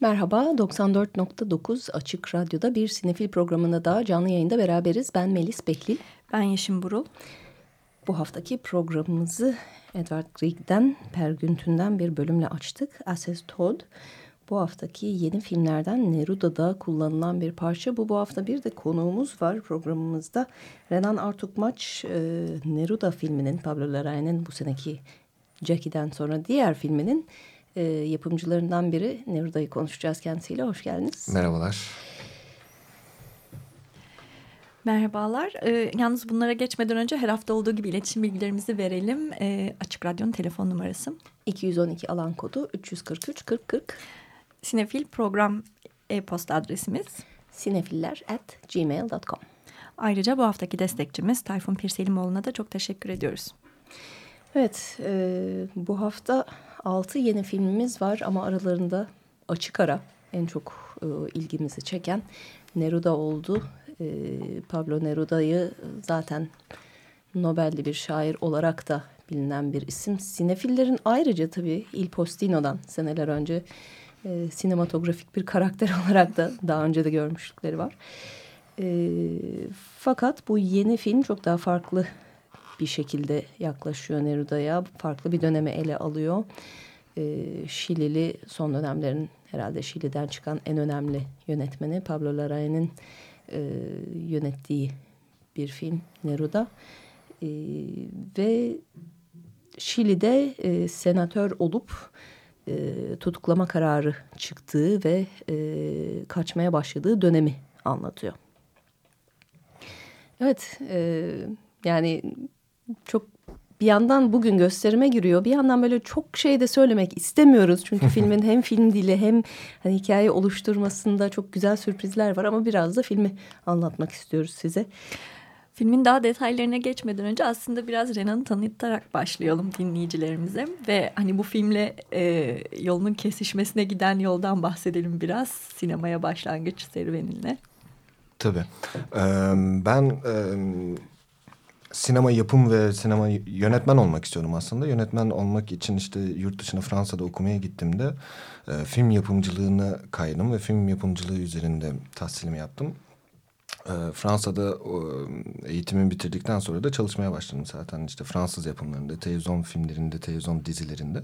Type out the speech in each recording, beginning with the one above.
Merhaba, 94.9 Açık Radyo'da bir sinefil programında daha canlı yayında beraberiz. Ben Melis Behlil. Ben Yeşim Burul. Bu haftaki programımızı Edward Grieg'den, Pergüntü'nden bir bölümle açtık. Asses Todd. Bu haftaki yeni filmlerden Neruda'da kullanılan bir parça. Bu bu hafta bir de konuğumuz var programımızda. Renan Artukmaç, e, Neruda filminin, Pablo Larraín'in bu seneki Jackie'den sonra diğer filminin e, yapımcılarından biri. Neruda'yı konuşacağız kendisiyle. Hoş geldiniz. Merhabalar. Merhabalar. Ee, yalnız bunlara geçmeden önce her hafta olduğu gibi iletişim bilgilerimizi verelim. Ee, Açık Radyo'nun telefon numarası. 212 alan kodu 343 40 40. Sinefil program e-posta adresimiz. Sinefiller at gmail.com. Ayrıca bu haftaki destekçimiz Tayfun Pirselimoğlu'na da çok teşekkür ediyoruz. Evet, e, bu hafta altı yeni filmimiz var ama aralarında açık ara en çok e, ilgimizi çeken Neruda oldu. E, Pablo Neruda'yı zaten Nobel'li bir şair olarak da bilinen bir isim. Sinefillerin ayrıca tabii Il Postino'dan seneler önce e, sinematografik bir karakter olarak da daha önce de görmüşlükleri var. E, fakat bu yeni film çok daha farklı bir şekilde yaklaşıyor Neruda'ya. Farklı bir dönemi ele alıyor. E, Şilili son dönemlerin herhalde Şili'den çıkan en önemli yönetmeni Pablo Larraín'in e, yönettiği bir film Neruda. E, ve Şili'de e, senatör olup e, tutuklama kararı çıktığı ve e, kaçmaya başladığı dönemi anlatıyor. Evet, e, yani çok bir yandan bugün gösterime giriyor. Bir yandan böyle çok şey de söylemek istemiyoruz. Çünkü filmin hem film dili hem hani hikaye oluşturmasında çok güzel sürprizler var. Ama biraz da filmi anlatmak istiyoruz size. Filmin daha detaylarına geçmeden önce aslında biraz Renan'ı tanıtarak başlayalım dinleyicilerimize. Ve hani bu filmle e, yolunun kesişmesine giden yoldan bahsedelim biraz. Sinemaya başlangıç serüveninle. Tabii. Ee, ben... E, sinema yapım ve sinema yönetmen olmak istiyorum aslında. Yönetmen olmak için işte yurt dışına Fransa'da okumaya gittiğimde e, film yapımcılığını kaydım ve film yapımcılığı üzerinde tahsilimi yaptım. E, Fransa'da e, eğitimimi bitirdikten sonra da çalışmaya başladım zaten işte Fransız yapımlarında, televizyon filmlerinde, televizyon dizilerinde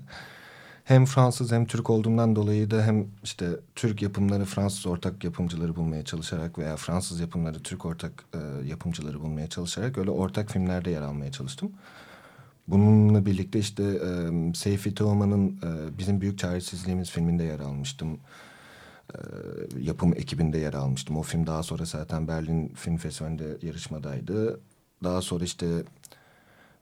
hem Fransız hem Türk olduğumdan dolayı da hem işte Türk yapımları Fransız ortak yapımcıları bulmaya çalışarak veya Fransız yapımları Türk ortak e, yapımcıları bulmaya çalışarak öyle ortak filmlerde yer almaya çalıştım. Bununla birlikte işte e, Seyfi Teoman'ın e, Bizim Büyük Çaresizliğimiz filminde yer almıştım. E, yapım ekibinde yer almıştım. O film daha sonra zaten Berlin Film Festivali'nde yarışmadaydı. Daha sonra işte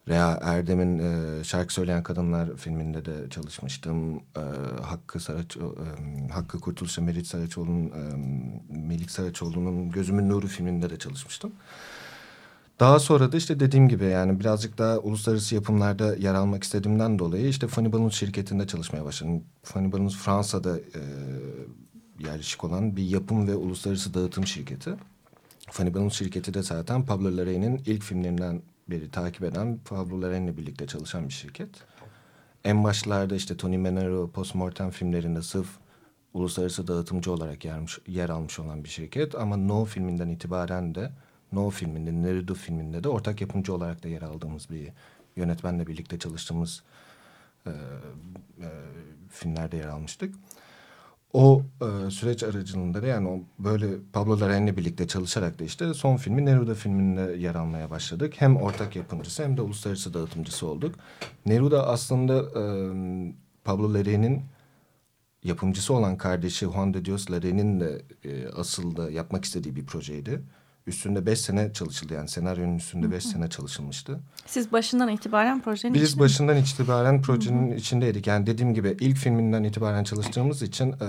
Rea Erdem'in e, Şarkı Söyleyen Kadınlar filminde de çalışmıştım. E, Hakkı Saraç, e, Hakkı Kurtuluş'a Merit Saraçoğlu'nun e, Melik Saraçoğlu'nun Gözümün Nuru filminde de çalışmıştım. Daha sonra da işte dediğim gibi yani birazcık daha uluslararası yapımlarda yer almak istediğimden dolayı işte Funny Balloons şirketinde çalışmaya başladım. Funny Balloons Fransa'da e, yerleşik olan bir yapım ve uluslararası dağıtım şirketi. Funny Balloons şirketi de zaten Pablo Larraín'in ilk filmlerinden beri takip eden Pablo Larraín'le birlikte çalışan bir şirket. En başlarda işte Tony Manero Postmortem filmlerinde sırf uluslararası dağıtımcı olarak yermiş, yer almış olan bir şirket. Ama No filminden itibaren de No filminde, Neruda filminde de ortak yapımcı olarak da yer aldığımız bir yönetmenle birlikte çalıştığımız e, e, filmlerde yer almıştık. O e, süreç aracılığında da yani o böyle Pablo Larraín'le birlikte çalışarak da işte son filmi Neruda filminde yer almaya başladık. Hem ortak yapımcısı hem de uluslararası dağıtımcısı olduk. Neruda aslında e, Pablo Larraín'in yapımcısı olan kardeşi Juan de Dios Larraín'in de e, asıl da yapmak istediği bir projeydi üstünde beş sene çalışıldı. Yani senaryonun üstünde beş sene çalışılmıştı. Siz başından itibaren projenin Biz başından itibaren projenin Hı -hı. içindeydik. Yani dediğim gibi ilk filminden itibaren çalıştığımız için e,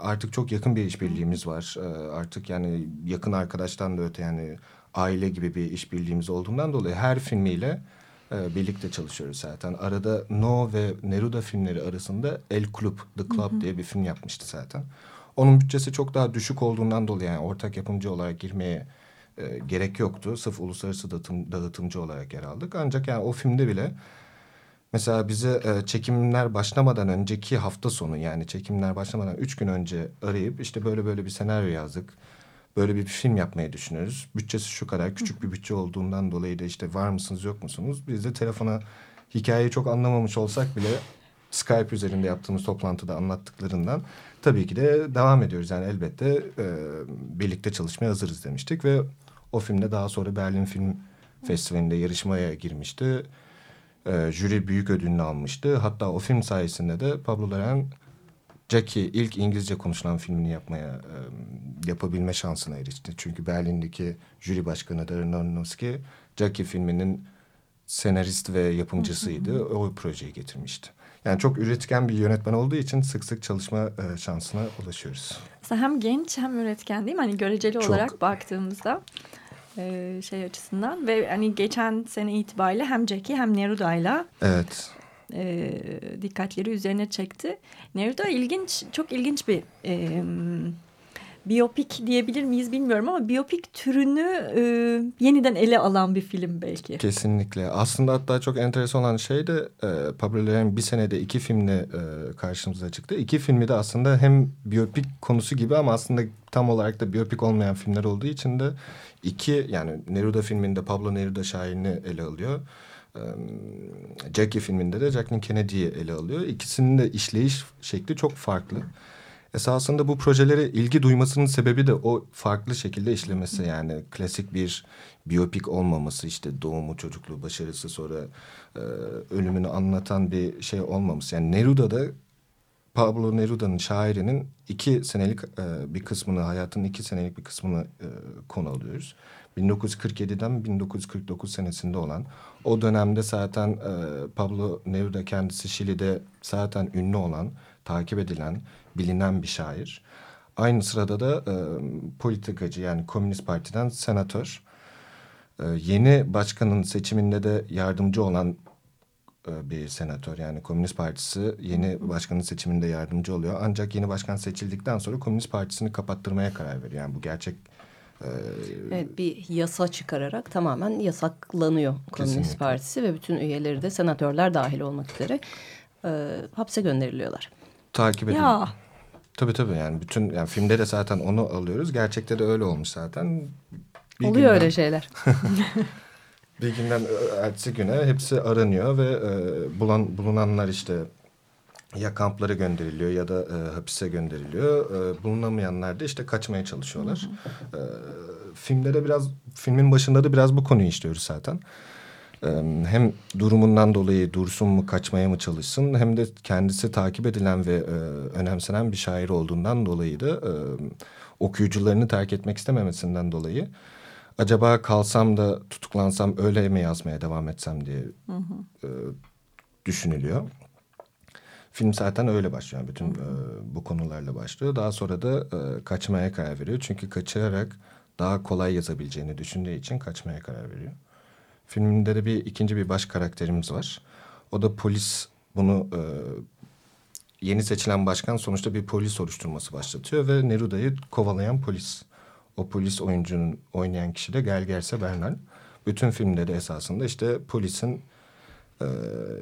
artık çok yakın bir işbirliğimiz var. E, artık yani yakın arkadaştan da öte yani aile gibi bir işbirliğimiz olduğundan dolayı her filmiyle e, birlikte çalışıyoruz zaten. Arada No ve Neruda filmleri arasında El Club, The Club Hı -hı. diye bir film yapmıştı zaten. Onun bütçesi çok daha düşük olduğundan dolayı yani ortak yapımcı olarak girmeye e, gerek yoktu. Sırf uluslararası dağıtım, dağıtımcı olarak yer aldık. Ancak yani o filmde bile mesela bize e, çekimler başlamadan önceki hafta sonu yani çekimler başlamadan üç gün önce arayıp işte böyle böyle bir senaryo yazdık. böyle bir film yapmayı düşünüyoruz. Bütçesi şu kadar küçük bir bütçe olduğundan dolayı da işte var mısınız yok musunuz? Biz de telefona hikayeyi çok anlamamış olsak bile Skype üzerinde yaptığımız toplantıda anlattıklarından tabii ki de devam ediyoruz. Yani elbette e, birlikte çalışmaya hazırız demiştik ve o filmde daha sonra Berlin Film Festivali'nde yarışmaya girmişti. E, jüri büyük ödülünü almıştı. Hatta o film sayesinde de Pablo Larraín Jackie ilk İngilizce konuşulan filmini yapmaya e, yapabilme şansına erişti. Çünkü Berlin'deki jüri başkanı Darren Aronofsky Jackie filminin senarist ve yapımcısıydı. O projeyi getirmişti. Yani çok üretken bir yönetmen olduğu için sık sık çalışma e, şansına ulaşıyoruz. Mesela hem genç hem üretken değil mi? Hani göreceli çok. olarak baktığımızda e, şey açısından ve hani geçen sene itibariyle hem Jackie hem Neruda'yla evet. e, dikkatleri üzerine çekti. Neruda ilginç, çok ilginç bir e, biyopik diyebilir miyiz bilmiyorum ama biyopik türünü e, yeniden ele alan bir film belki. Kesinlikle. Aslında hatta çok enteresan olan şey de e, Pablo Larraín bir senede iki filmle e, karşımıza çıktı. İki filmi de aslında hem biyopik konusu gibi ama aslında tam olarak da biyopik olmayan filmler olduğu için de iki yani Neruda filminde Pablo Neruda şairini ele alıyor. Jackie filminde de Jacqueline Kennedy'yi ele alıyor. İkisinin de işleyiş şekli çok farklı. Esasında bu projelere ilgi duymasının sebebi de o farklı şekilde işlemesi. Yani klasik bir biyopik olmaması işte doğumu, çocukluğu, başarısı sonra e, ölümünü anlatan bir şey olmaması. Yani Neruda'da Pablo Neruda'nın şairinin iki senelik e, bir kısmını, hayatının iki senelik bir kısmını e, konu alıyoruz. 1947'den 1949 senesinde olan o dönemde zaten e, Pablo Neruda kendisi Şili'de zaten ünlü olan, takip edilen bilinen bir şair. Aynı sırada da e, politikacı yani Komünist Parti'den senatör. E, yeni başkanın seçiminde de yardımcı olan e, bir senatör. Yani Komünist Partisi yeni başkanın seçiminde yardımcı oluyor. Ancak yeni başkan seçildikten sonra Komünist Partisi'ni kapattırmaya karar veriyor. Yani bu gerçek... E, evet bir yasa çıkararak tamamen yasaklanıyor Komünist Kesinlikle. Partisi ve bütün üyeleri de senatörler dahil olmak üzere e, hapse gönderiliyorlar. Takip edin. Ya. Tabii tabii yani bütün yani filmde de zaten onu alıyoruz. Gerçekte de öyle olmuş zaten. Bir Oluyor günden, öyle şeyler. bir günden ertesi güne hepsi aranıyor ve e, bulan, bulunanlar işte ya kamplara gönderiliyor ya da e, hapise gönderiliyor. E, bulunamayanlar da işte kaçmaya çalışıyorlar. E, filmde de biraz filmin başında da biraz bu konuyu işliyoruz zaten hem durumundan dolayı dursun mu kaçmaya mı çalışsın hem de kendisi takip edilen ve e, önemsenen bir şair olduğundan dolayı da e, okuyucularını terk etmek istememesinden dolayı acaba kalsam da tutuklansam öyle mi yazmaya devam etsem diye hı hı. E, düşünülüyor. Film zaten öyle başlıyor. bütün hı hı. E, bu konularla başlıyor. Daha sonra da e, kaçmaya karar veriyor. Çünkü kaçarak daha kolay yazabileceğini düşündüğü için kaçmaya karar veriyor. Filminde de bir ikinci bir baş karakterimiz var. O da polis bunu e, yeni seçilen başkan sonuçta bir polis soruşturması başlatıyor ve Neruda'yı kovalayan polis. O polis oyuncunun oynayan kişi de Gelgerse Bernal. Bütün filmde de esasında işte polisin e,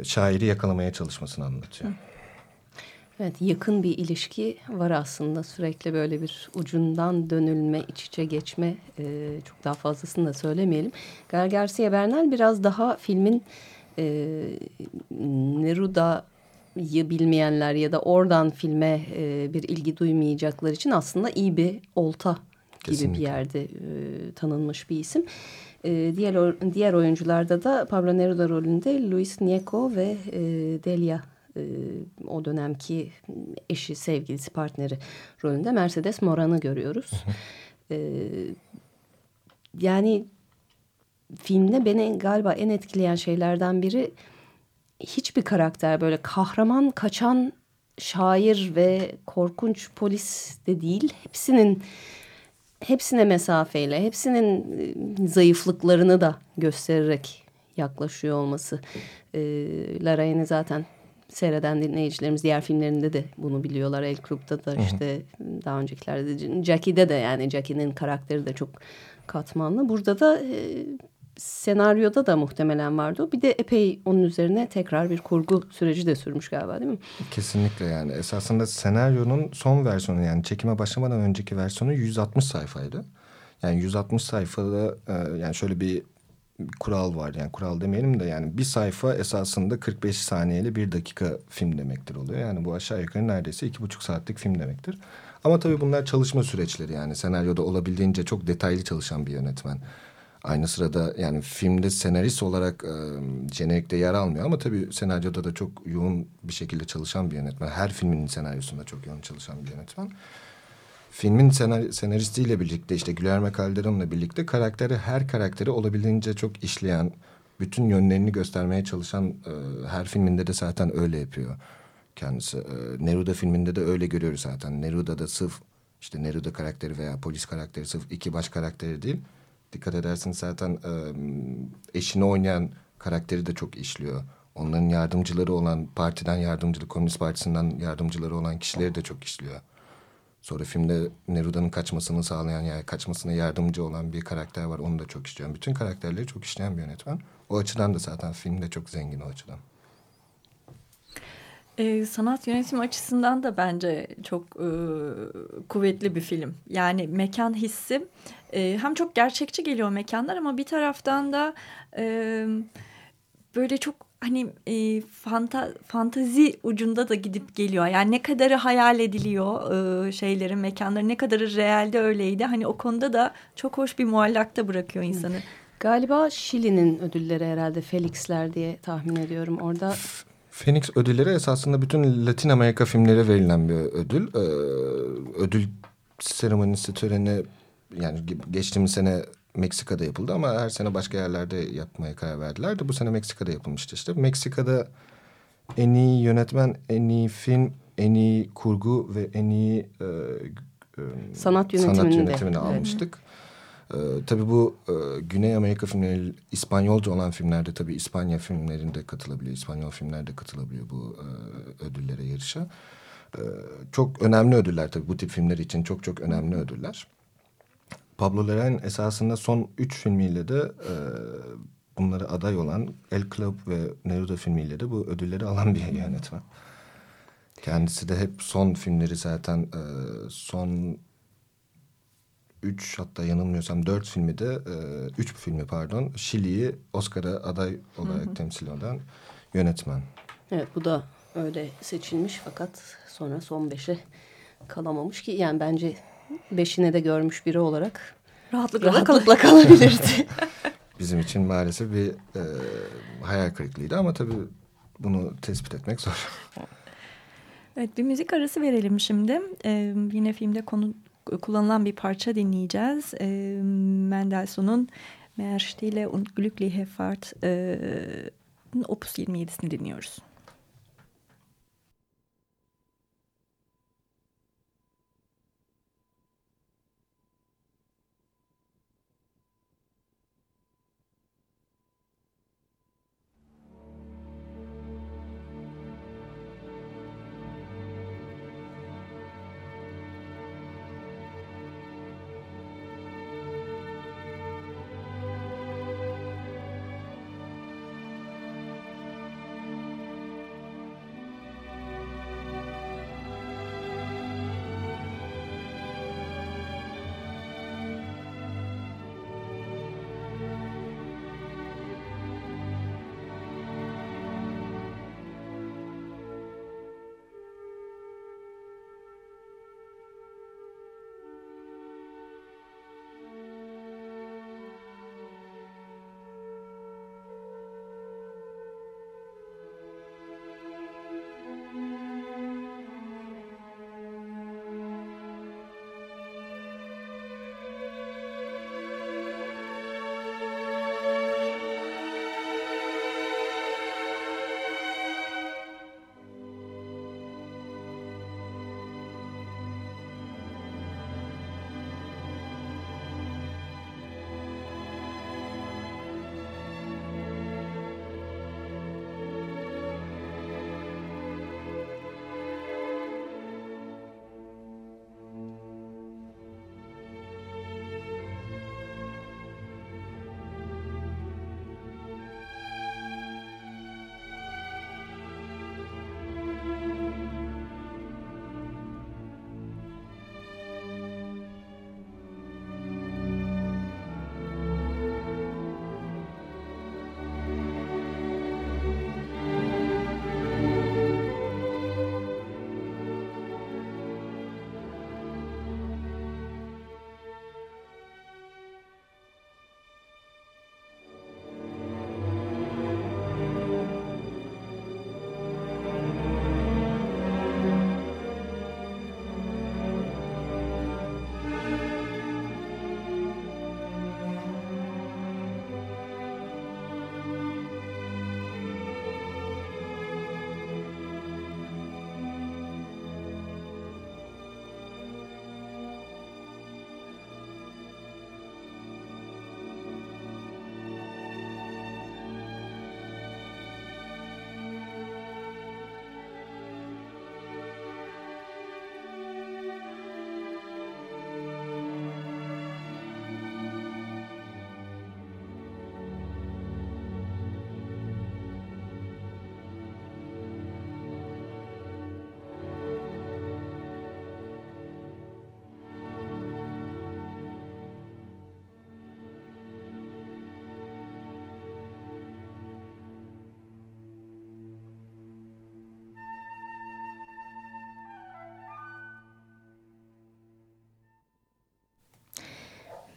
şairi yakalamaya çalışmasını anlatıyor. Evet yakın bir ilişki var aslında sürekli böyle bir ucundan dönülme, iç içe geçme e, çok daha fazlasını da söylemeyelim. Gal Garcia Bernal biraz daha filmin e, Neruda'yı bilmeyenler ya da oradan filme e, bir ilgi duymayacaklar için aslında iyi bir olta Kesinlikle. gibi bir yerde e, tanınmış bir isim. E, diğer diğer oyuncularda da Pablo Neruda rolünde Luis Nieco ve e, Delia e, o dönemki eşi, sevgilisi, partneri rolünde Mercedes Moran'ı görüyoruz. E, yani filmde beni galiba en etkileyen şeylerden biri hiçbir karakter böyle kahraman kaçan şair ve korkunç polis de değil. Hepsinin hepsine mesafeyle, hepsinin e, zayıflıklarını da göstererek yaklaşıyor olması. E, Larraín'i zaten seyreden dinleyicilerimiz diğer filmlerinde de bunu biliyorlar. El Club'da da işte hı hı. daha öncekilerde de Jackie'de de yani Jackie'nin karakteri de çok katmanlı. Burada da e, senaryoda da muhtemelen vardı. Bir de epey onun üzerine tekrar bir kurgu süreci de sürmüş galiba değil mi? Kesinlikle yani esasında senaryonun son versiyonu yani çekime başlamadan önceki versiyonu 160 sayfaydı. Yani 160 sayfada e, yani şöyle bir kural var. Yani kural demeyelim de yani bir sayfa esasında 45 saniyeli bir dakika film demektir oluyor. Yani bu aşağı yukarı neredeyse iki buçuk saatlik film demektir. Ama tabii bunlar çalışma süreçleri yani senaryoda olabildiğince çok detaylı çalışan bir yönetmen. Aynı sırada yani filmde senarist olarak e, jenerikte yer almıyor ama tabii senaryoda da çok yoğun bir şekilde çalışan bir yönetmen. Her filmin senaryosunda çok yoğun çalışan bir yönetmen. Filmin senar senaristiyle birlikte işte Guillermo Calderon'la birlikte karakteri her karakteri olabildiğince çok işleyen, bütün yönlerini göstermeye çalışan e, her filminde de zaten öyle yapıyor kendisi. E, Neruda filminde de öyle görüyoruz zaten. Neruda da sırf işte Neruda karakteri veya polis karakteri sırf iki baş karakteri değil dikkat edersiniz zaten e, eşini oynayan karakteri de çok işliyor. Onların yardımcıları olan partiden yardımcılık, Komünist Partisi'nden yardımcıları olan kişileri de çok işliyor. Sonra filmde Neruda'nın kaçmasını sağlayan yani kaçmasına yardımcı olan bir karakter var. Onu da çok işliyor. Bütün karakterleri çok işleyen bir yönetmen. O açıdan da zaten film de çok zengin o açıdan. Ee, sanat yönetimi açısından da bence çok e, kuvvetli bir film. Yani mekan hissi e, hem çok gerçekçi geliyor mekanlar ama bir taraftan da e, böyle çok hani e, fanta, fantazi ucunda da gidip geliyor. Yani ne kadarı hayal ediliyor e, şeylerin, mekanların ne kadarı realde öyleydi. Hani o konuda da çok hoş bir muallakta bırakıyor insanı. Galiba Şili'nin ödülleri herhalde Felix'ler diye tahmin ediyorum. Orada Phoenix ödülleri esasında bütün Latin Amerika filmleri verilen bir ödül. Ee, ödül seremonisi töreni yani geçtiğimiz sene Meksika'da yapıldı ama her sene başka yerlerde yapmaya karar verdiler de bu sene Meksika'da yapılmıştı işte. Meksika'da en iyi yönetmen, en iyi film, en iyi kurgu ve en iyi e, e, sanat yönetimini, sanat yönetimini almıştık. Ee, tabii bu e, Güney Amerika filmleri İspanyolca olan filmlerde tabii İspanya filmlerinde katılabiliyor. İspanyol filmlerde katılabiliyor bu e, ödüllere yarışa. E, çok önemli ödüller tabii bu tip filmler için çok çok önemli ödüller. Pablo Larraín esasında son üç filmiyle de e, bunları aday olan El Club ve Neruda filmiyle de bu ödülleri alan bir yönetmen. Kendisi de hep son filmleri zaten e, son üç hatta yanılmıyorsam dört filmi de e, üç filmi pardon Şili'yi Oscar'a aday olarak hı hı. temsil eden yönetmen. Evet bu da öyle seçilmiş fakat sonra son beşe kalamamış ki yani bence beşine de görmüş biri olarak rahatlıkla, rahatlıkla kalabilirdi. Bizim için maalesef bir e, hayal kırıklığıydı ama tabii bunu tespit etmek zor. Evet bir müzik arası verelim şimdi. Ee, yine filmde konu kullanılan bir parça dinleyeceğiz. E, Mendelssohn'un Mehr Stille und Glückliche Fahrt e, Opus 27'sini dinliyoruz.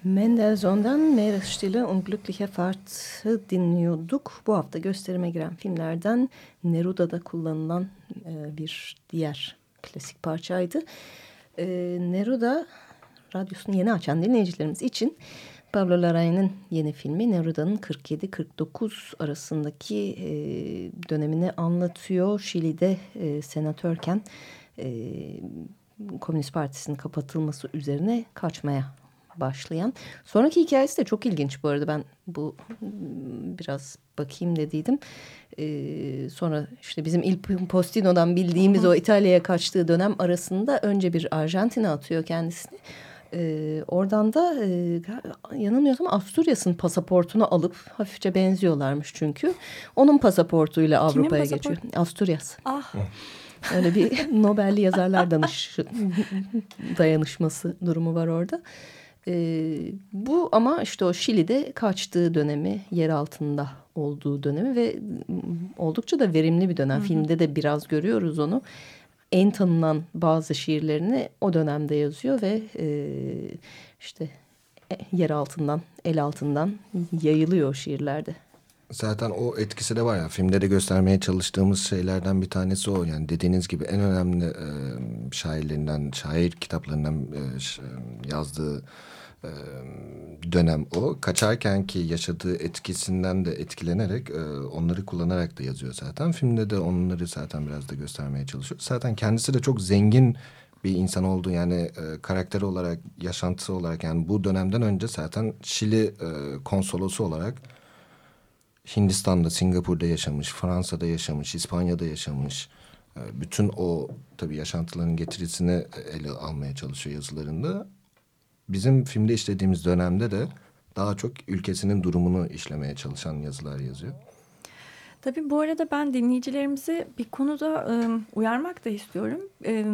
Mendelssohn'dan Meeresstille und Glückliche Fahrt'ı dinliyorduk. Bu hafta gösterime giren filmlerden Neruda'da kullanılan e, bir diğer klasik parçaydı. E, Neruda radyosunu yeni açan dinleyicilerimiz için Pablo Larraín'in yeni filmi Neruda'nın 47-49 arasındaki e, dönemini anlatıyor. Şili'de senatörken Komünist Partisi'nin kapatılması üzerine kaçmaya başlayan. Sonraki hikayesi de çok ilginç bu arada. Ben bu biraz bakayım dediydim. Ee, sonra işte bizim Il Postino'dan bildiğimiz o İtalya'ya kaçtığı dönem arasında önce bir Arjantin'e atıyor kendisini. Ee, oradan da e, yanılmıyorsam Asturyas'ın pasaportunu alıp hafifçe benziyorlarmış çünkü. Onun pasaportuyla Avrupa'ya geçiyor. Asturyas. Ah. Öyle bir Nobel'li yazarlar danış dayanışması durumu var orada. E, bu ama işte o Şili'de kaçtığı dönemi, yer altında olduğu dönemi ve oldukça da verimli bir dönem. Hı hı. Filmde de biraz görüyoruz onu. En tanınan bazı şiirlerini o dönemde yazıyor ve e, işte e, yer altından, el altından yayılıyor o şiirlerde. Zaten o etkisi de var ya filmde de göstermeye çalıştığımız şeylerden bir tanesi o yani dediğiniz gibi en önemli e, şairlerinden şair kitaplarından e, yazdığı dönem o kaçarken ki yaşadığı etkisinden de etkilenerek onları kullanarak da yazıyor zaten filmde de onları zaten biraz da göstermeye çalışıyor zaten kendisi de çok zengin bir insan olduğu yani e, karakter olarak yaşantısı olarak yani bu dönemden önce zaten Şili konsolosu olarak Hindistan'da, Singapur'da yaşamış, Fransa'da yaşamış, İspanya'da yaşamış. Bütün o tabii yaşantıların getirisini ele almaya çalışıyor yazılarında. Bizim filmde işlediğimiz dönemde de daha çok ülkesinin durumunu işlemeye çalışan yazılar yazıyor. Tabii bu arada ben dinleyicilerimizi bir konuda ıı, uyarmak da istiyorum. Iı,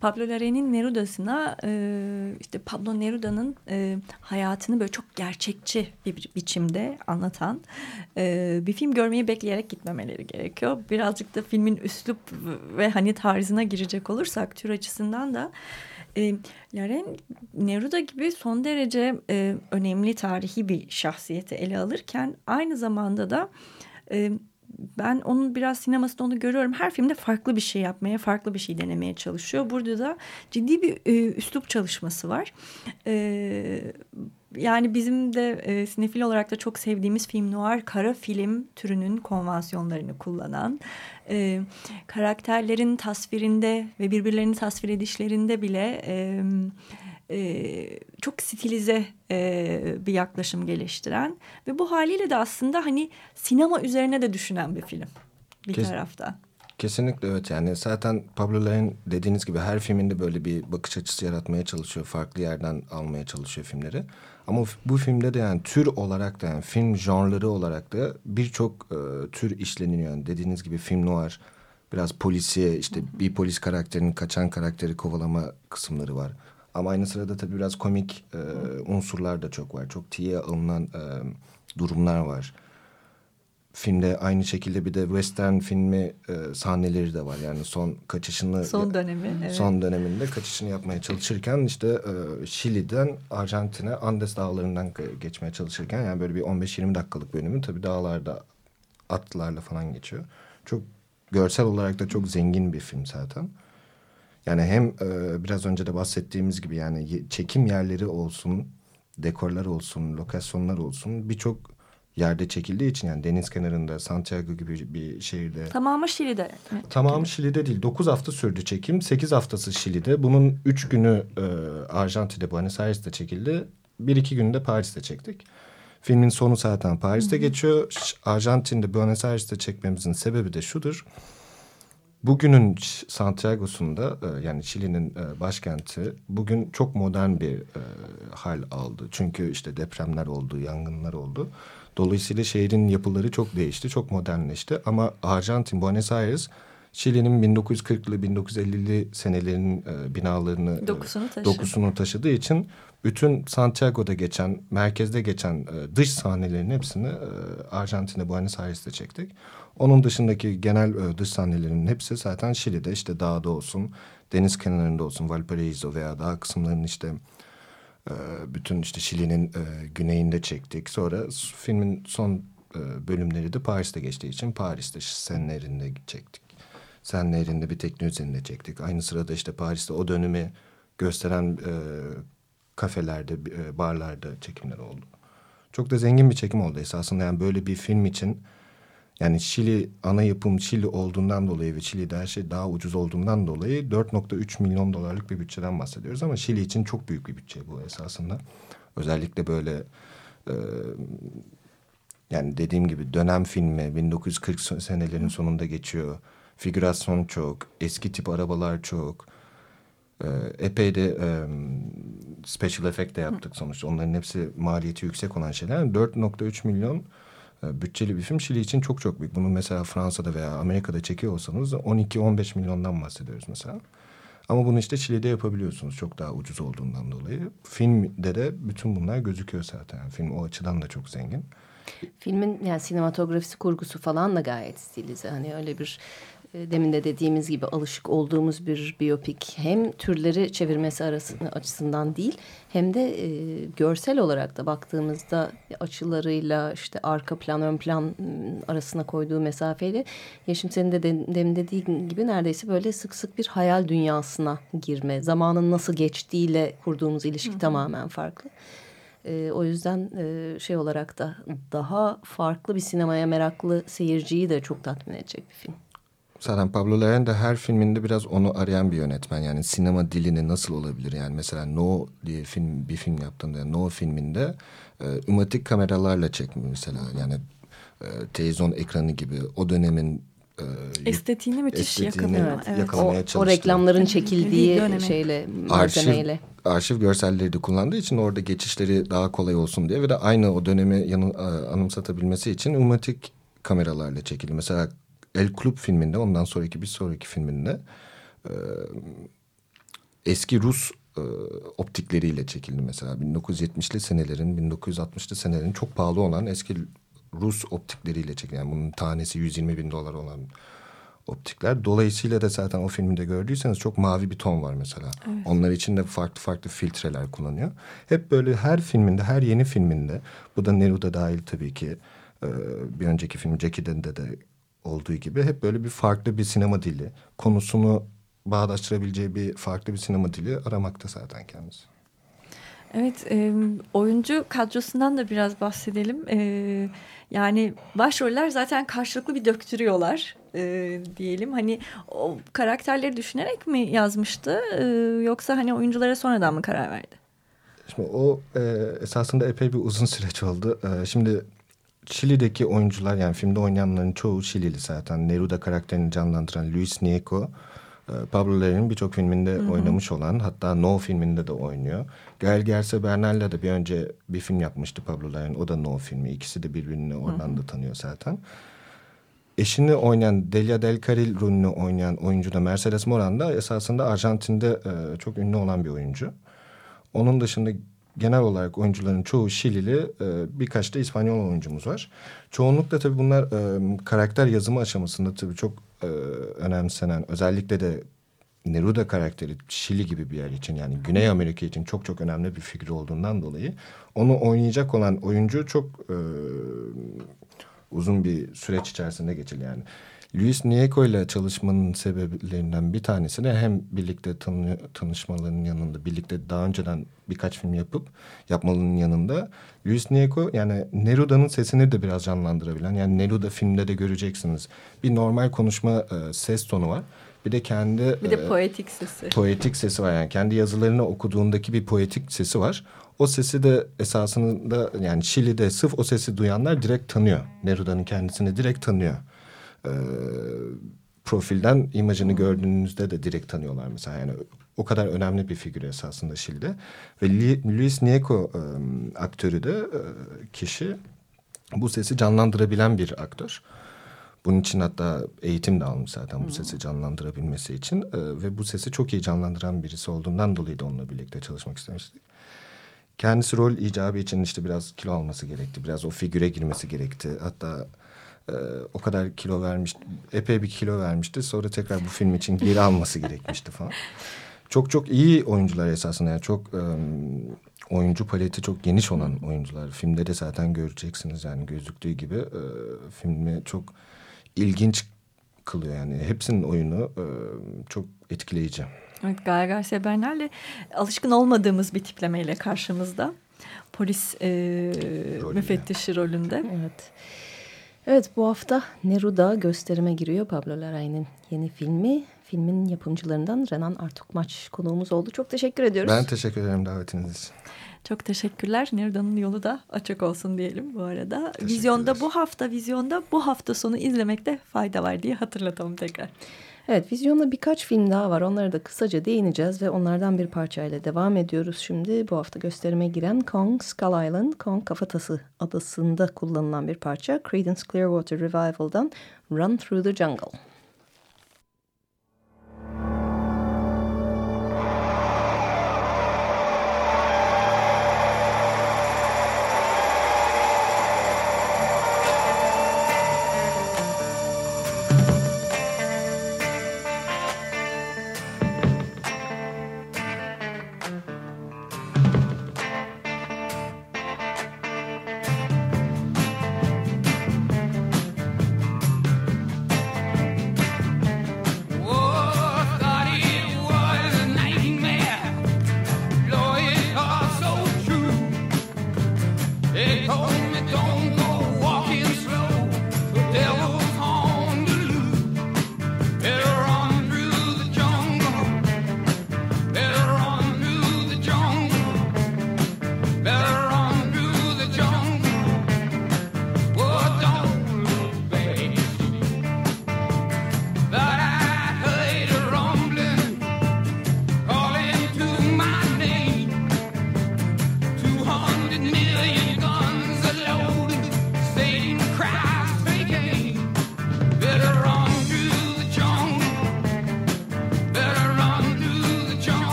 Pablo Larraín'in Neruda'sına e, işte Pablo Neruda'nın e, hayatını böyle çok gerçekçi bir biçimde anlatan e, bir film görmeyi bekleyerek gitmemeleri gerekiyor. Birazcık da filmin üslup ve hani tarzına girecek olursak tür açısından da e, Laren Neruda gibi son derece e, önemli tarihi bir şahsiyeti ele alırken aynı zamanda da e, ben onun biraz sinemasında onu görüyorum. Her filmde farklı bir şey yapmaya, farklı bir şey denemeye çalışıyor. Burada da ciddi bir e, üslup çalışması var. E, yani bizim de e, sinefil olarak da çok sevdiğimiz film noir, kara film türünün konvansiyonlarını kullanan, e, karakterlerin tasvirinde ve birbirlerini tasvir edişlerinde bile... E, e, çok stilize e, bir yaklaşım geliştiren ve bu haliyle de aslında hani sinema üzerine de düşünen bir film bir Kes, taraftan. Kesinlikle evet yani zaten Pablo Larraín dediğiniz gibi her filminde böyle bir bakış açısı yaratmaya çalışıyor. Farklı yerden almaya çalışıyor filmleri. Ama bu filmde de yani tür olarak da yani film janrları olarak da birçok e, tür işleniyor. Yani dediğiniz gibi film noir, biraz polisiye işte bir polis karakterinin kaçan karakteri kovalama kısımları var. Ama aynı sırada tabii biraz komik e, unsurlar da çok var. Çok tiye alınan e, durumlar var. Filmde aynı şekilde bir de western filmi e, sahneleri de var. Yani son kaçışını... Son dönemi. Evet. Son döneminde kaçışını yapmaya çalışırken işte e, Şili'den Arjantin'e Andes dağlarından geçmeye çalışırken... yani böyle bir 15-20 dakikalık bölümü tabii dağlarda atlarla falan geçiyor. Çok görsel olarak da çok zengin bir film zaten. Yani hem e, biraz önce de bahsettiğimiz gibi yani çekim yerleri olsun, dekorlar olsun, lokasyonlar olsun birçok yerde çekildiği için yani deniz kenarında Santiago gibi bir şehirde. Tamamı Şili'de. Tamamı Şili'de değil. Dokuz hafta sürdü çekim. Sekiz haftası Şili'de. Bunun üç günü e, Arjantin'de Buenos Aires'te çekildi. Bir iki günde Paris'te çektik. Filmin sonu zaten Paris'te Hı -hı. geçiyor. Arjantin'de Buenos Aires'te çekmemizin sebebi de şudur. Bugünün Santiago'sunda e, yani Şili'nin e, başkenti bugün çok modern bir e, hal aldı. Çünkü işte depremler oldu, yangınlar oldu. Dolayısıyla şehrin yapıları çok değişti, çok modernleşti. Ama Arjantin, Buenos Aires Şili'nin 1940'lı 1950'li senelerin binalarını dokusunu, taşı. dokusunu taşıdığı için bütün Santiago'da geçen, merkezde geçen dış sahnelerin hepsini Arjantin'de Buenos Aires'te çektik. Onun dışındaki genel e, dış sahnelerin hepsi zaten Şili'de işte dağda olsun, deniz kenarında olsun, Valparaiso veya dağ kısımlarının işte E, bütün işte Şili'nin e, güneyinde çektik. Sonra filmin son e, bölümleri de Paris'te geçtiği için Paris'te Sen Nehri'nde çektik. Sen Nehri'nde bir tekne üzerinde çektik. Aynı sırada işte Paris'te o dönemi gösteren e, kafelerde, barlarda çekimler oldu. Çok da zengin bir çekim oldu esasında. Yani böyle bir film için yani Şili ana yapım Şili olduğundan dolayı ve Şili'de her şey daha ucuz olduğundan dolayı 4.3 milyon dolarlık bir bütçeden bahsediyoruz. Ama Şili için çok büyük bir bütçe bu esasında. Özellikle böyle e, yani dediğim gibi dönem filmi 1940 senelerin sonunda geçiyor. Figürasyon çok, eski tip arabalar çok. Ee, epey de e, special effect de yaptık sonuçta. Onların hepsi maliyeti yüksek olan şeyler. 4.3 milyon e, bütçeli bir film Şili için çok çok büyük. Bunu mesela Fransa'da veya Amerika'da çekiyor olsanız 12-15 milyondan bahsediyoruz mesela. Ama bunu işte Şili'de yapabiliyorsunuz çok daha ucuz olduğundan dolayı. Filmde de bütün bunlar gözüküyor zaten. film o açıdan da çok zengin. Filmin yani sinematografisi kurgusu falan da gayet stilize. Hani öyle bir e, demin de dediğimiz gibi alışık olduğumuz bir biyopik hem türleri çevirmesi arasında açısından değil hem de e, görsel olarak da baktığımızda açılarıyla işte arka plan ön plan arasına koyduğu mesafeyle Yeşim senin de demin dediğin gibi neredeyse böyle sık sık bir hayal dünyasına girme zamanın nasıl geçtiğiyle kurduğumuz ilişki Hı tamamen farklı. E, o yüzden e, şey olarak da daha farklı bir sinemaya meraklı seyirciyi de çok tatmin edecek bir film. Zaten Pablo Larraín de her filminde biraz onu arayan bir yönetmen. Yani sinema dilini nasıl olabilir? Yani mesela No diye film bir film yaptığında No filminde e, ümatik kameralarla çekmiş mesela. Yani e, televizyon ekranı gibi o dönemin e, estetiğini müthiş yakalıyor. Evet. yakalamaya o, o reklamların çekildiği şeyle malzemeyle. Arşiv, arşiv görselleri de kullandığı için orada geçişleri daha kolay olsun diye ve de aynı o dönemi yanı, e, anımsatabilmesi için ümatik kameralarla çekildi. Mesela El Club filminde ondan sonraki bir sonraki filminde e, eski Rus e, optikleriyle çekildi mesela. 1970'li senelerin 1960'lı senelerin çok pahalı olan eski Rus optikleriyle çekildi. Yani bunun tanesi 120 bin dolar olan optikler. Dolayısıyla da zaten o filmde gördüyseniz çok mavi bir ton var mesela. Evet. Onlar için de farklı farklı filtreler kullanıyor. Hep böyle her filminde, her yeni filminde bu da Neruda dahil tabii ki e, bir önceki film Jackie'den de de olduğu gibi hep böyle bir farklı bir sinema dili, konusunu bağdaştırabileceği bir farklı bir sinema dili aramakta zaten kendisi. Evet, e, oyuncu kadrosundan da biraz bahsedelim. E, yani başroller zaten karşılıklı bir döktürüyorlar e, diyelim. Hani o karakterleri düşünerek mi yazmıştı e, yoksa hani oyunculara sonradan mı karar verdi? Şimdi o e, esasında epey bir uzun süreç oldu. E, şimdi Şili'deki oyuncular yani filmde oynayanların çoğu Şilili zaten. Neruda karakterini canlandıran Luis Nieco, e, Pablo Larraín'in birçok filminde hı hı. oynamış olan hatta No filminde de oynuyor. Gael Gerse Bernal'le de bir önce bir film yapmıştı Pablo Larraín. O da No filmi. İkisi de birbirini oradan hı hı. da tanıyor zaten. Eşini oynayan Delia Del Carril rolünü oynayan oyuncu da Mercedes Moran da esasında Arjantin'de e, çok ünlü olan bir oyuncu. Onun dışında genel olarak oyuncuların çoğu Şilili, e, birkaç da İspanyol oyuncumuz var. Çoğunlukla tabii bunlar e, karakter yazımı aşamasında tabii çok e, önemsenen, özellikle de Neruda karakteri Şili gibi bir yer için yani Güney Amerika için çok çok önemli bir figür olduğundan dolayı onu oynayacak olan oyuncu çok e, uzun bir süreç içerisinde geçildi yani. Luis Nieco ile çalışmanın sebeplerinden bir tanesi de hem birlikte tanı, tanışmalarının yanında birlikte daha önceden birkaç film yapıp yapmalının yanında Luis Nieco yani Neruda'nın sesini de biraz canlandırabilen yani Neruda filmde de göreceksiniz. Bir normal konuşma e, ses tonu var. Bir de kendi bir de e, poetik sesi. Poetik sesi var yani kendi yazılarını okuduğundaki bir poetik sesi var. O sesi de esasında yani Şili'de sırf o sesi duyanlar direkt tanıyor. Neruda'nın kendisini direkt tanıyor e, profilden imajını gördüğünüzde de direkt tanıyorlar mesela. Yani o kadar önemli bir figür esasında Şili'de. Ve Luis Nieco e, aktörü de e, kişi bu sesi canlandırabilen bir aktör. Bunun için hatta eğitim de almış zaten bu sesi canlandırabilmesi için. E, ve bu sesi çok iyi canlandıran birisi olduğundan dolayı da onunla birlikte çalışmak istemiştik. Kendisi rol icabı için işte biraz kilo alması gerekti. Biraz o figüre girmesi gerekti. Hatta ee, o kadar kilo vermiş, epey bir kilo vermişti. Sonra tekrar bu film için geri alması gerekmişti falan. Çok çok iyi oyuncular esasında yani çok um, oyuncu paleti çok geniş olan oyuncular. Filmde de zaten göreceksiniz yani gözüktüğü gibi e, filmi çok ilginç kılıyor yani. Hepsinin oyunu e, çok etkileyici. Evet Gaye Sebenler'le alışkın olmadığımız bir tiplemeyle karşımızda. Polis e, müfettişi rolünde. Evet. Evet bu hafta Neruda gösterime giriyor Pablo Larraín'in yeni filmi. Filmin yapımcılarından Renan Artukmaç konuğumuz oldu. Çok teşekkür ediyoruz. Ben teşekkür ederim davetiniz için. Çok teşekkürler. Neruda'nın yolu da açık olsun diyelim bu arada. Vizyonda bu hafta, vizyonda bu hafta sonu izlemekte fayda var diye hatırlatalım tekrar. Evet, vizyonda birkaç film daha var. Onlara da kısaca değineceğiz ve onlardan bir parçayla devam ediyoruz. Şimdi bu hafta gösterime giren Kong Skull Island, Kong Kafatası adasında kullanılan bir parça. Creedence Clearwater Revival'dan Run Through the Jungle.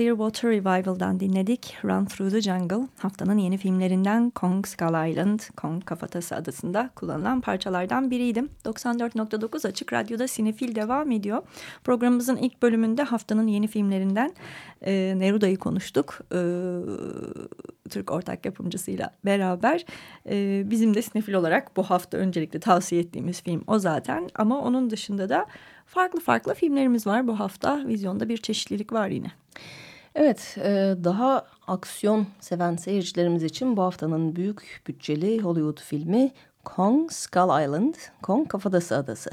Clearwater Revival'dan dinledik. Run Through the Jungle haftanın yeni filmlerinden Kong Skull Island, Kong Kafatası adasında kullanılan parçalardan biriydim. 94.9 Açık Radyo'da Sinefil devam ediyor. Programımızın ilk bölümünde haftanın yeni filmlerinden e, Neruda'yı konuştuk. E, Türk ortak yapımcısıyla beraber. E, bizim de Sinefil olarak bu hafta öncelikle tavsiye ettiğimiz film o zaten. Ama onun dışında da farklı farklı filmlerimiz var bu hafta. Vizyonda bir çeşitlilik var yine. Evet, e, daha aksiyon seven seyircilerimiz için bu haftanın büyük bütçeli Hollywood filmi Kong Skull Island, Kong Kafatası Adası.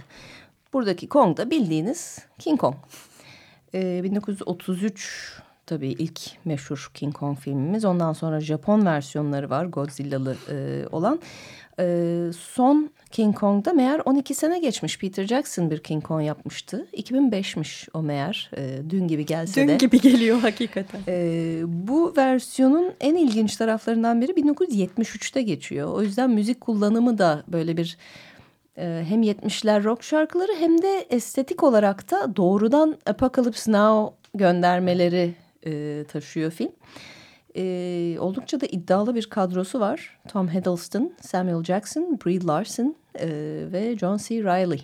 Buradaki Kong da bildiğiniz King Kong. E, 1933 tabii ilk meşhur King Kong filmimiz. Ondan sonra Japon versiyonları var Godzilla'lı e, olan. E, son King Kong'da meğer 12 sene geçmiş. Peter Jackson bir King Kong yapmıştı. 2005'miş o meğer. E, dün gibi gelse dün de. Dün gibi geliyor hakikaten. E, bu versiyonun en ilginç taraflarından biri 1973'te geçiyor. O yüzden müzik kullanımı da böyle bir e, hem 70'ler rock şarkıları hem de estetik olarak da doğrudan Apocalypse Now göndermeleri e, taşıyor film. E, oldukça da iddialı bir kadrosu var. Tom Hiddleston, Samuel Jackson, Brie Larson e, ve John C. Reilly.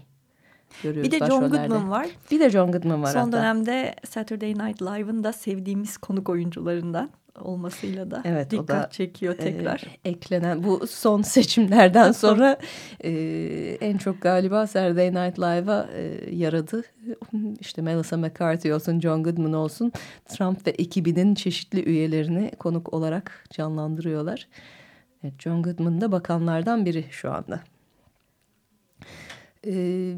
Bir de John Goodman var. Bir de John Goodman var Son hatta. dönemde Saturday Night Live'ın da sevdiğimiz konuk oyuncularından olmasıyla da evet, dikkat da, çekiyor tekrar. E, eklenen bu son seçimlerden sonra e, en çok galiba Saturday Night Live'a e, yaradı. İşte Melissa McCarthy olsun, John Goodman olsun Trump ve ekibinin çeşitli üyelerini konuk olarak canlandırıyorlar. Evet, John Goodman da bakanlardan biri şu anda. Evet.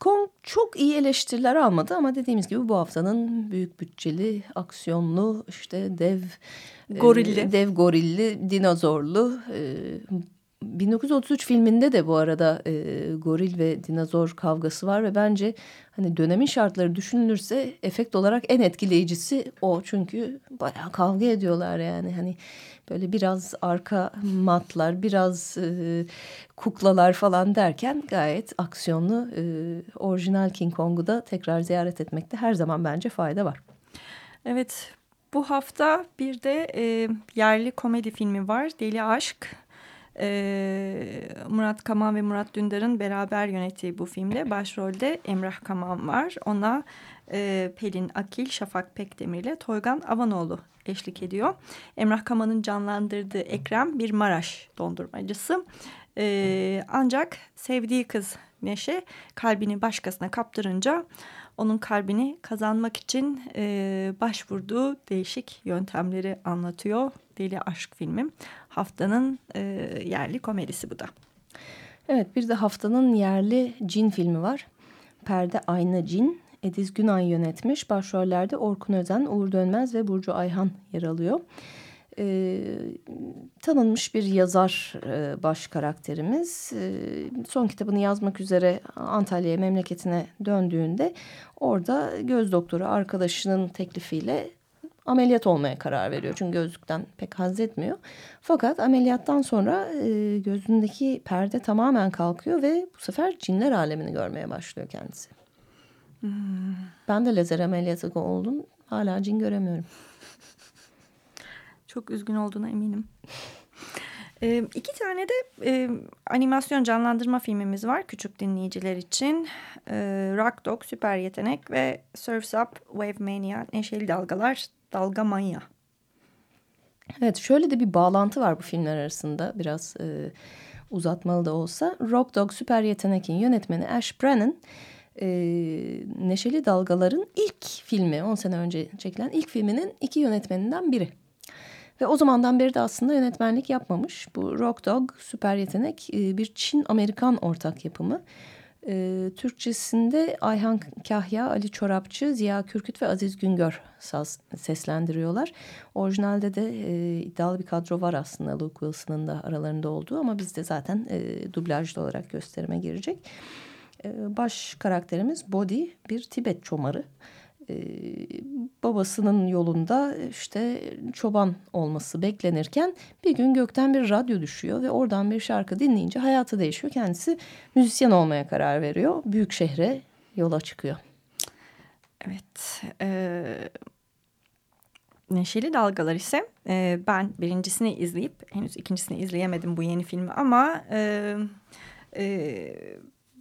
Kong çok iyi eleştiriler almadı ama dediğimiz gibi bu haftanın büyük bütçeli, aksiyonlu, işte dev gorilli, e, dev gorilli, dinozorlu. E, 1933 filminde de bu arada e, goril ve dinozor kavgası var ve bence hani dönemin şartları düşünülürse efekt olarak en etkileyicisi o çünkü bayağı kavga ediyorlar yani hani böyle biraz arka matlar biraz e, kuklalar falan derken gayet aksiyonlu e, orijinal King Kong'u da tekrar ziyaret etmekte her zaman bence fayda var. Evet bu hafta bir de e, yerli komedi filmi var Deli Aşk. Ee, Murat Kaman ve Murat Dündar'ın beraber yönettiği bu filmde başrolde Emrah Kaman var. Ona e, Pelin Akil, Şafak Pekdemir ile Toygan Avanoğlu eşlik ediyor. Emrah Kaman'ın canlandırdığı Ekrem bir Maraş dondurmacısı. Ee, ancak sevdiği kız Neşe kalbini başkasına kaptırınca onun kalbini kazanmak için e, başvurduğu değişik yöntemleri anlatıyor. Deli Aşk filmi. Haftanın e, yerli komedisi bu da. Evet bir de haftanın yerli cin filmi var. Perde Ayna Cin. Ediz Günay yönetmiş. Başrollerde Orkun Özen, Uğur Dönmez ve Burcu Ayhan yer alıyor. Ee, tanınmış bir yazar e, baş karakterimiz. E, son kitabını yazmak üzere Antalya'ya memleketine döndüğünde orada göz doktoru arkadaşının teklifiyle ameliyat olmaya karar veriyor. Çünkü gözlükten pek haz etmiyor. Fakat ameliyattan sonra e, gözündeki perde tamamen kalkıyor ve bu sefer cinler alemini görmeye başlıyor kendisi. Hmm. Ben de lazer ameliyatı oldum. Hala cin göremiyorum. Çok üzgün olduğuna eminim. E, iki tane de e, animasyon canlandırma filmimiz var küçük dinleyiciler için. E, Rock Dog, Süper Yetenek ve Surf's Up, Wave Mania, Neşeli Dalgalar, Dalga Manya. Evet şöyle de bir bağlantı var bu filmler arasında biraz e, uzatmalı da olsa. Rock Dog, Süper Yetenek'in yönetmeni Ash Brennan... E, Neşeli Dalgalar'ın ilk filmi 10 sene önce çekilen ilk filminin iki yönetmeninden biri. Ve o zamandan beri de aslında yönetmenlik yapmamış. Bu Rock Dog Süper Yetenek e, bir Çin-Amerikan ortak yapımı. E, Türkçesinde Ayhan Kahya, Ali Çorapçı, Ziya Kürküt ve Aziz Güngör saz, seslendiriyorlar. Orijinalde de e, iddialı bir kadro var aslında Luke Wilson'ın da aralarında olduğu ama bizde zaten e, dublajlı olarak gösterime girecek. E, baş karakterimiz Body bir Tibet çomarı. Ee, babasının yolunda işte çoban olması beklenirken bir gün gökten bir radyo düşüyor ve oradan bir şarkı dinleyince hayatı değişiyor. Kendisi müzisyen olmaya karar veriyor. Büyük şehre yola çıkıyor. Evet. E, Neşeli Dalgalar ise e, ben birincisini izleyip henüz ikincisini izleyemedim bu yeni filmi ama e, e,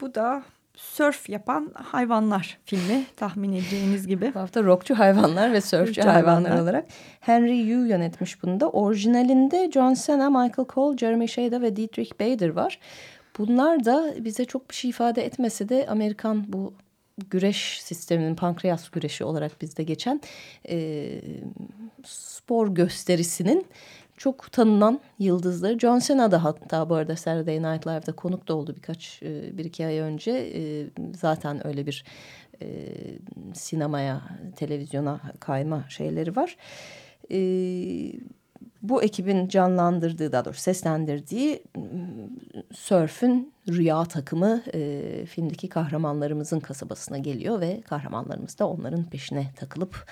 bu da surf yapan hayvanlar filmi tahmin edeceğiniz gibi. Bu hafta rockçu hayvanlar ve hayvanlar, hayvanlar olarak. Henry Yu yönetmiş bunu da. Orijinalinde John Cena, Michael Cole, Jeremy Shada ve Dietrich Bader var. Bunlar da bize çok bir şey ifade etmese de Amerikan bu güreş sisteminin pankreas güreşi olarak bizde geçen e, spor gösterisinin çok tanınan yıldızları. John Cena da hatta bu arada Saturday Night Live'da konuk da oldu birkaç e, bir iki ay önce. E, zaten öyle bir e, sinemaya, televizyona kayma şeyleri var. Bu ekibin canlandırdığı daha doğrusu seslendirdiği Surf'ün rüya takımı filmdeki kahramanlarımızın kasabasına geliyor ve kahramanlarımız da onların peşine takılıp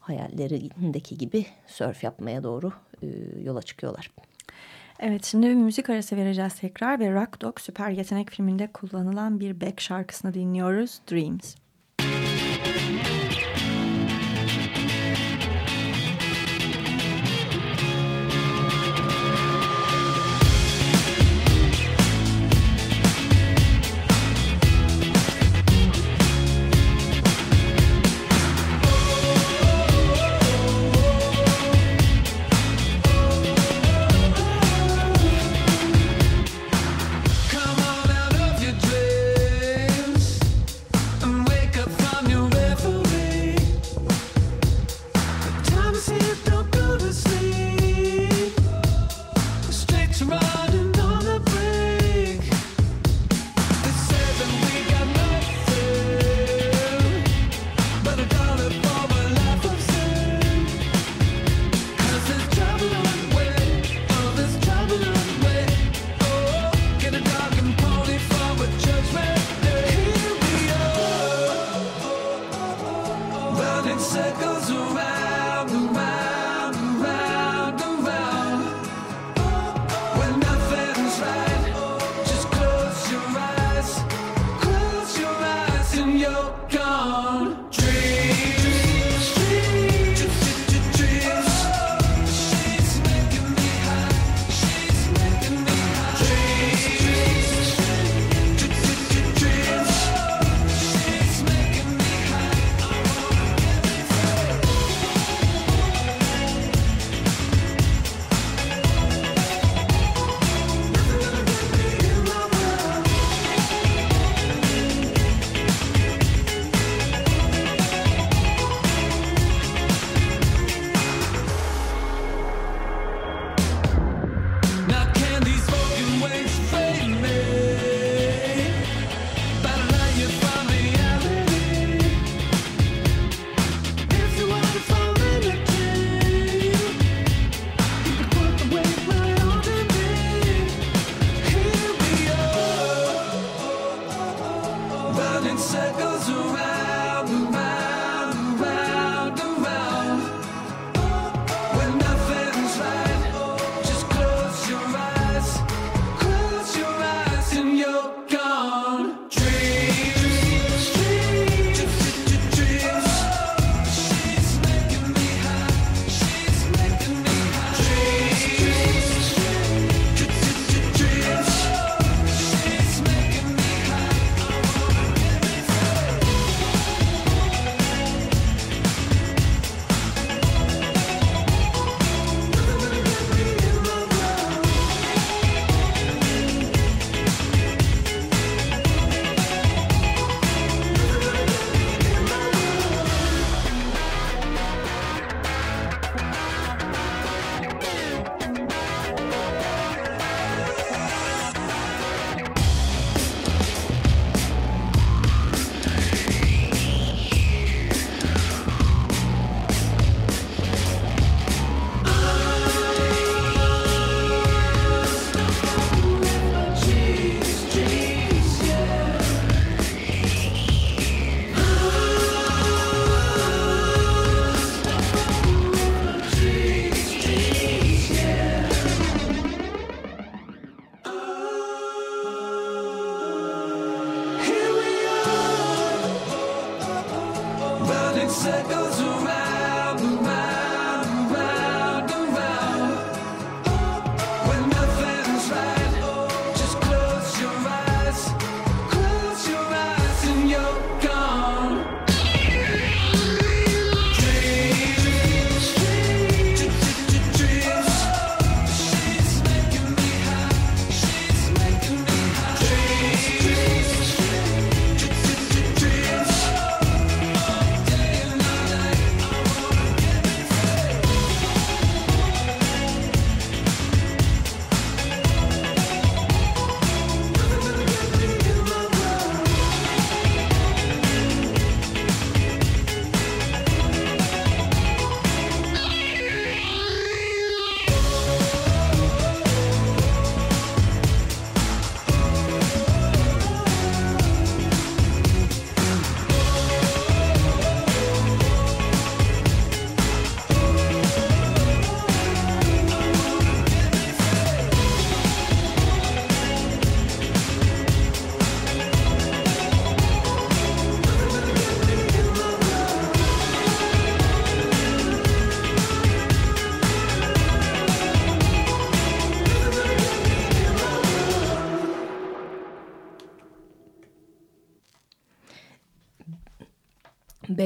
hayallerindeki gibi surf yapmaya doğru yola çıkıyorlar. Evet şimdi bir müzik arası vereceğiz tekrar ve Rock Dog Süper Yetenek filminde kullanılan bir Beck şarkısını dinliyoruz Dreams.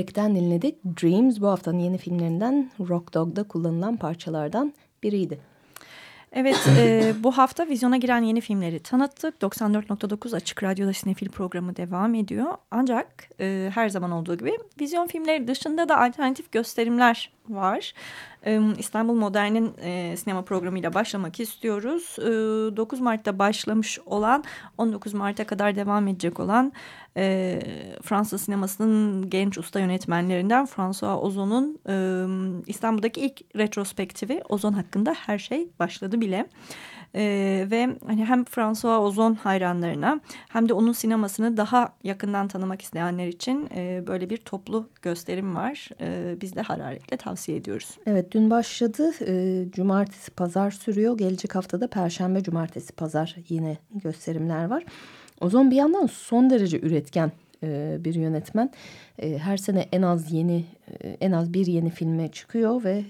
Beck'ten dinledik. Dreams bu haftanın yeni filmlerinden Rock Dog'da kullanılan parçalardan biriydi. Evet e, bu hafta vizyona giren yeni filmleri tanıttık. 94.9 Açık Radyo'da sinefil programı devam ediyor. Ancak e, her zaman olduğu gibi vizyon filmleri dışında da alternatif gösterimler var. E, İstanbul Modern'in e, sinema programıyla başlamak istiyoruz. E, 9 Mart'ta başlamış olan 19 Mart'a kadar devam edecek olan e, Fransız sinemasının genç usta yönetmenlerinden François Ozon'un e, İstanbul'daki ilk retrospektifi Ozon hakkında her şey başladı bile. Ee, ve hani hem François Ozon hayranlarına hem de onun sinemasını daha yakından tanımak isteyenler için e, böyle bir toplu gösterim var. E, biz de hararetle tavsiye ediyoruz. Evet dün başladı. E, cumartesi pazar sürüyor. Gelecek haftada perşembe cumartesi pazar yine gösterimler var. Ozon bir yandan son derece üretken e, bir yönetmen. E, her sene en az yeni e, en az bir yeni filme çıkıyor ve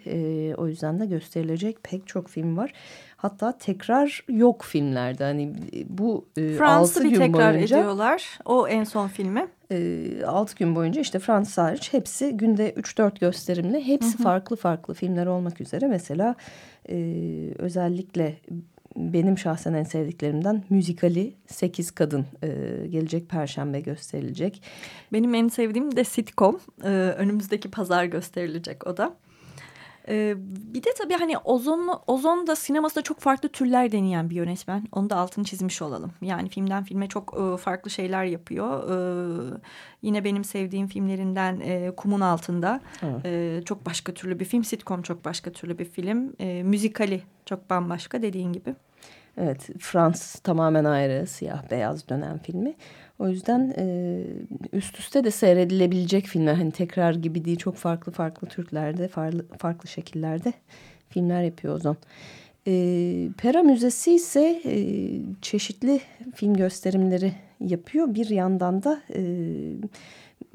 o yüzden de gösterilecek pek çok film var. Hatta tekrar yok filmlerde. Hani bu e, Fransız bir gün tekrar boyunca, ediyorlar. O en son filmi. E, 6 gün boyunca işte Fransız hariç hepsi günde 3-4 gösterimle hepsi hı hı. farklı farklı filmler olmak üzere. Mesela özellikle benim şahsen en sevdiklerimden müzikali Sekiz Kadın e, gelecek perşembe gösterilecek. Benim en sevdiğim de sitcom e, önümüzdeki pazar gösterilecek o da. Ee, bir de tabii hani Ozon, Ozon da sinemasında çok farklı türler deneyen bir yönetmen. Onu da altını çizmiş olalım. Yani filmden filme çok e, farklı şeyler yapıyor. E, yine benim sevdiğim filmlerinden e, Kumun Altında. E, çok başka türlü bir film. Sitcom çok başka türlü bir film. E, müzikali çok bambaşka dediğin gibi. Evet Frans tamamen ayrı siyah beyaz dönem filmi. O yüzden e, üst üste de seyredilebilecek filmler. Hani tekrar gibi değil çok farklı farklı türlerde farklı, farklı şekillerde filmler yapıyor Ozan. E, Pera Müzesi ise e, çeşitli film gösterimleri yapıyor. Bir yandan da e,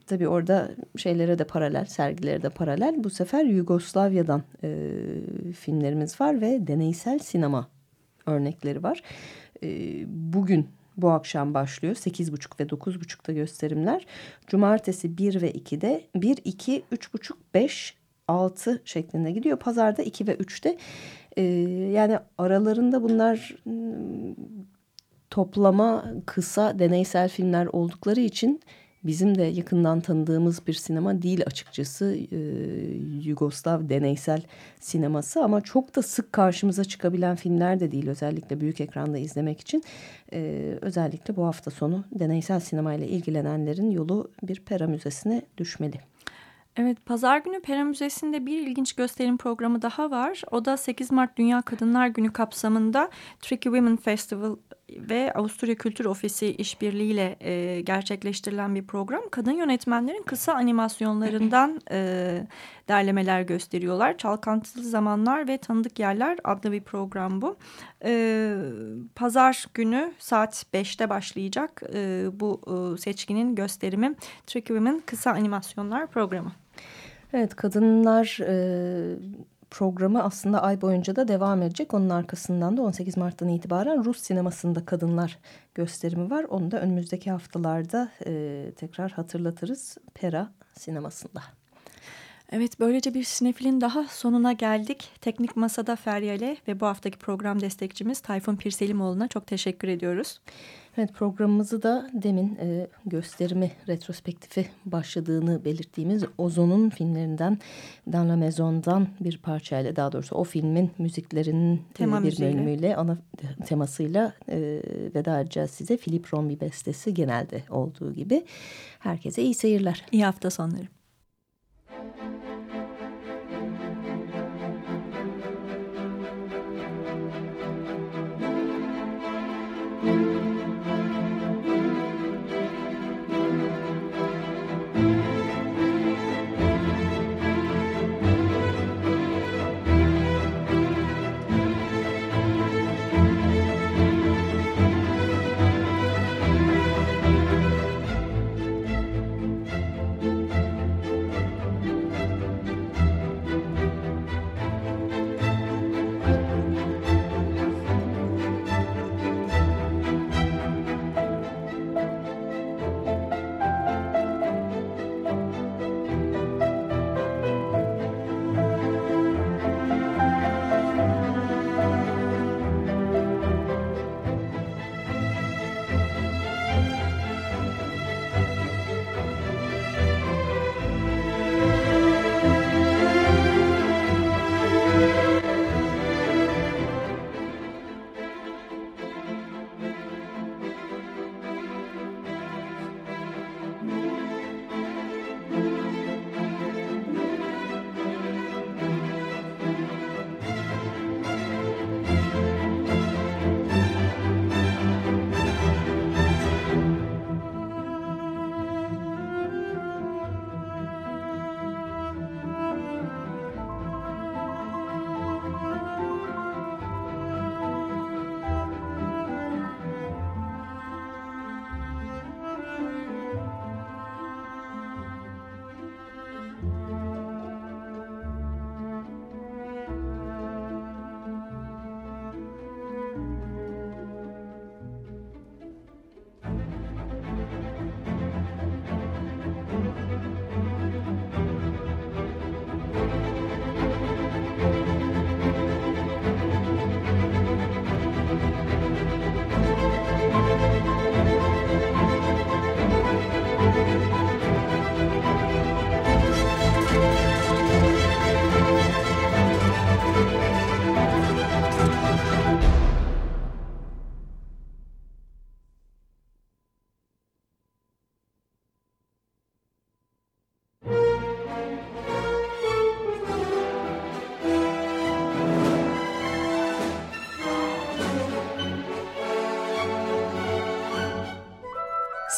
tabii orada şeylere de paralel, sergilere de paralel. Bu sefer Yugoslavya'dan e, filmlerimiz var ve deneysel sinema örnekleri var. E, bugün bu akşam başlıyor. 8.30 ve 9.30'da gösterimler. Cumartesi 1 ve 2'de 1, 2, 3.30, 5, 6 şeklinde gidiyor. Pazarda 2 ve 3'te. Ee, yani aralarında bunlar ıı, toplama kısa deneysel filmler oldukları için bizim de yakından tanıdığımız bir sinema değil açıkçası e, Yugoslav deneysel sineması ama çok da sık karşımıza çıkabilen filmler de değil özellikle büyük ekranda izlemek için e, özellikle bu hafta sonu deneysel sinemayla ilgilenenlerin yolu bir pera müzesine düşmeli. Evet, Pazar günü Pera Müzesi'nde bir ilginç gösterim programı daha var. O da 8 Mart Dünya Kadınlar Günü kapsamında Tricky Women Festival ve Avusturya Kültür Ofisi işbirliğiyle e, gerçekleştirilen bir program. Kadın yönetmenlerin kısa animasyonlarından e, derlemeler gösteriyorlar. Çalkantılı Zamanlar ve Tanıdık Yerler adlı bir program bu. E, Pazar günü saat 5'te başlayacak e, bu e, seçkinin gösterimi Tricky Women Kısa Animasyonlar programı. Evet kadınlar e, programı aslında ay boyunca da devam edecek. Onun arkasından da 18 Mart'tan itibaren Rus sinemasında kadınlar gösterimi var. Onu da önümüzdeki haftalarda e, tekrar hatırlatırız Pera sinemasında. Evet böylece bir sinefilin daha sonuna geldik. Teknik Masada Feryal'e ve bu haftaki program destekçimiz Tayfun Pirselimoğlu'na çok teşekkür ediyoruz. Evet programımızı da demin e, gösterimi retrospektifi başladığını belirttiğimiz Ozon'un filmlerinden Dans la Maison'dan bir parçayla daha doğrusu o filmin müziklerinin Tema e, bir müziğiyle. bölümüyle ana temasıyla e, veda edeceğiz size. Philip Rombi bestesi genelde olduğu gibi. Herkese iyi seyirler. İyi hafta sonları.